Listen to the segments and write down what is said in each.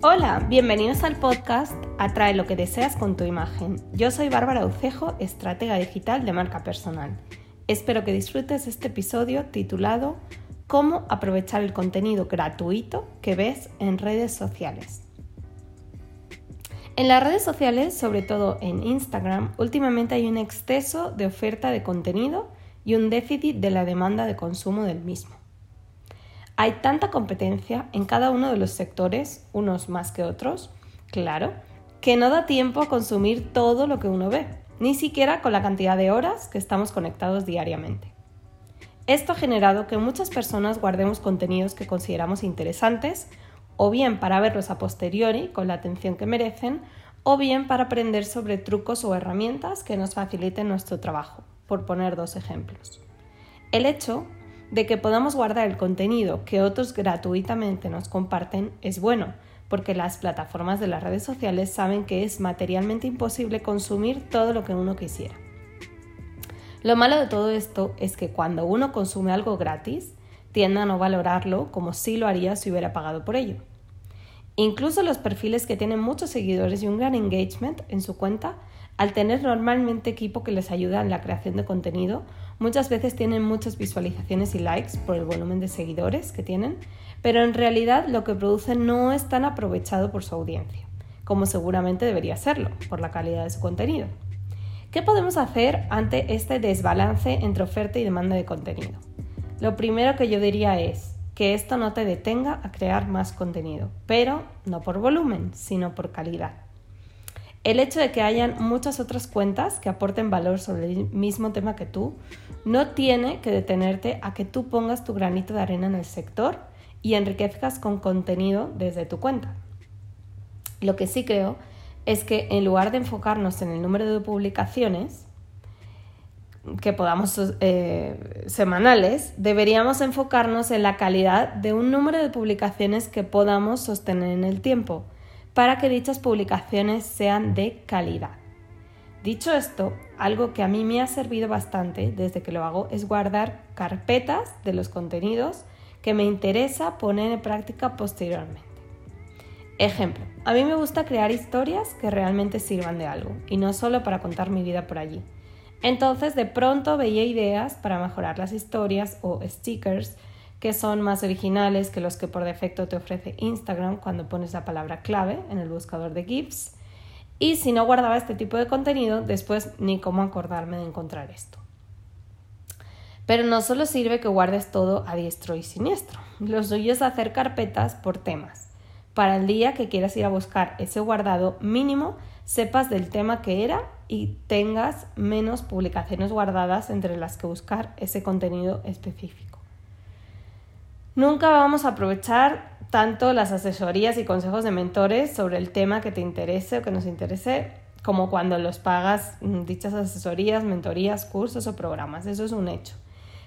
Hola, bienvenidos al podcast Atrae lo que deseas con tu imagen. Yo soy Bárbara Ucejo, estratega digital de marca personal. Espero que disfrutes este episodio titulado Cómo aprovechar el contenido gratuito que ves en redes sociales. En las redes sociales, sobre todo en Instagram, últimamente hay un exceso de oferta de contenido y un déficit de la demanda de consumo del mismo. Hay tanta competencia en cada uno de los sectores, unos más que otros, claro, que no da tiempo a consumir todo lo que uno ve, ni siquiera con la cantidad de horas que estamos conectados diariamente. Esto ha generado que muchas personas guardemos contenidos que consideramos interesantes, o bien para verlos a posteriori con la atención que merecen, o bien para aprender sobre trucos o herramientas que nos faciliten nuestro trabajo, por poner dos ejemplos. El hecho de que podamos guardar el contenido que otros gratuitamente nos comparten es bueno, porque las plataformas de las redes sociales saben que es materialmente imposible consumir todo lo que uno quisiera. Lo malo de todo esto es que cuando uno consume algo gratis, tiende a no valorarlo como si lo haría si hubiera pagado por ello. Incluso los perfiles que tienen muchos seguidores y un gran engagement en su cuenta al tener normalmente equipo que les ayuda en la creación de contenido, muchas veces tienen muchas visualizaciones y likes por el volumen de seguidores que tienen, pero en realidad lo que producen no es tan aprovechado por su audiencia, como seguramente debería serlo, por la calidad de su contenido. ¿Qué podemos hacer ante este desbalance entre oferta y demanda de contenido? Lo primero que yo diría es que esto no te detenga a crear más contenido, pero no por volumen, sino por calidad. El hecho de que hayan muchas otras cuentas que aporten valor sobre el mismo tema que tú no tiene que detenerte a que tú pongas tu granito de arena en el sector y enriquezcas con contenido desde tu cuenta. Lo que sí creo es que en lugar de enfocarnos en el número de publicaciones que podamos eh, semanales, deberíamos enfocarnos en la calidad de un número de publicaciones que podamos sostener en el tiempo para que dichas publicaciones sean de calidad. Dicho esto, algo que a mí me ha servido bastante desde que lo hago es guardar carpetas de los contenidos que me interesa poner en práctica posteriormente. Ejemplo, a mí me gusta crear historias que realmente sirvan de algo y no solo para contar mi vida por allí. Entonces de pronto veía ideas para mejorar las historias o stickers que son más originales que los que por defecto te ofrece Instagram cuando pones la palabra clave en el buscador de GIFs. Y si no guardaba este tipo de contenido, después ni cómo acordarme de encontrar esto. Pero no solo sirve que guardes todo a diestro y siniestro. Lo suyo es hacer carpetas por temas. Para el día que quieras ir a buscar ese guardado mínimo, sepas del tema que era y tengas menos publicaciones guardadas entre las que buscar ese contenido específico. Nunca vamos a aprovechar tanto las asesorías y consejos de mentores sobre el tema que te interese o que nos interese como cuando los pagas mm, dichas asesorías, mentorías, cursos o programas. Eso es un hecho.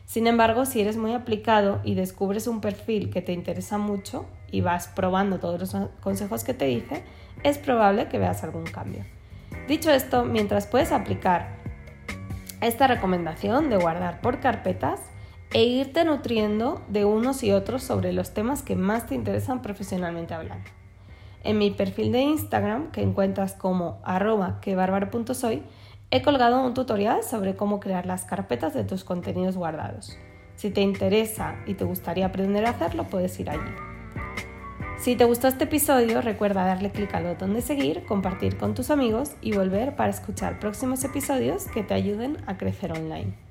Sin embargo, si eres muy aplicado y descubres un perfil que te interesa mucho y vas probando todos los consejos que te dice, es probable que veas algún cambio. Dicho esto, mientras puedes aplicar esta recomendación de guardar por carpetas, e irte nutriendo de unos y otros sobre los temas que más te interesan profesionalmente hablando. En mi perfil de Instagram, que encuentras como arroba he colgado un tutorial sobre cómo crear las carpetas de tus contenidos guardados. Si te interesa y te gustaría aprender a hacerlo, puedes ir allí. Si te gustó este episodio, recuerda darle clic al botón de seguir, compartir con tus amigos y volver para escuchar próximos episodios que te ayuden a crecer online.